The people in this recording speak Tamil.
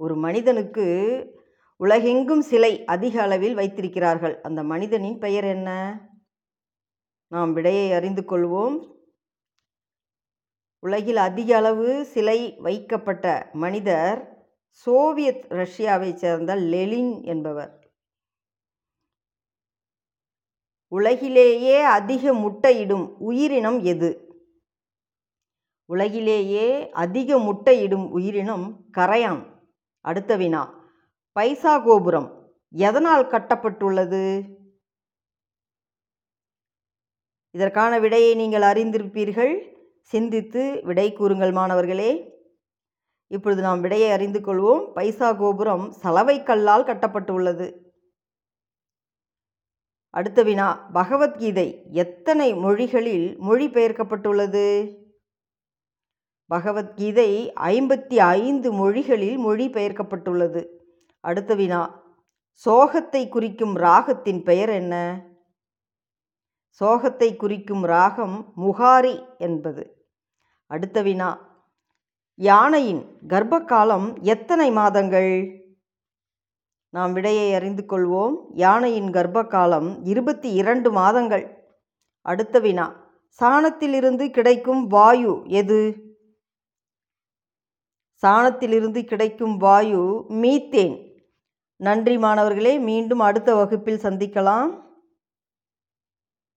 ஒரு மனிதனுக்கு உலகெங்கும் சிலை அதிக அளவில் வைத்திருக்கிறார்கள். அந்த மனிதனின் பெயர் என்ன? நாம் விடையை அறிந்து கொள்வோம். உலகில் அதிக அளவு சிலை வைக்கப்பட்ட மனிதர் சோவியத் ரஷ்யாவைச் சேர்ந்த லெலின் என்பவர். உலகிலேயே அதிக முட்டையிடும் உயிரினம் எது? உலகிலேயே அதிக முட்டையிடும் உயிரினம் கரையான். அடுத்த வினா. பைசா கோபுரம் எதனால் கட்டப்பட்டுள்ளது? இதற்கான விடையை நீங்கள் அறிந்திருப்பீர்கள். சிந்தித்து விடை கூறுங்கள் மாணவர்களே. இப்பொழுது நாம் விடையை அறிந்து கொள்வோம். பைசா கோபுரம் சலவை கல்லால் கட்டப்பட்டுள்ளது. அடுத்த வினா. பகவத்கீதை எத்தனை மொழிகளில் மொழிபெயர்க்கப்பட்டுள்ளது? பகவத்கீதை ஐம்பத்தி ஐந்து மொழிகளில் மொழிபெயர்க்கப்பட்டுள்ளது. அடுத்த வினா. சோகத்தை குறிக்கும் ராகத்தின் பெயர் என்ன? சோகத்தை குறிக்கும் ராகம் முகாரி என்பது. அடுத்த வினா. யானையின் கர்ப்பகாலம் எத்தனை மாதங்கள்? நாம் விடையை அறிந்து கொள்வோம். யானையின் கர்ப்பகாலம் இருபத்தி இரண்டு மாதங்கள். அடுத்த வினா. சாணத்திலிருந்து கிடைக்கும் வாயு எது? சாணத்திலிருந்து கிடைக்கும் வாயு மீத்தேன். நன்றி மாணவர்களே மீண்டும் அடுத்த வகுப்பில் சந்திக்கலாம்.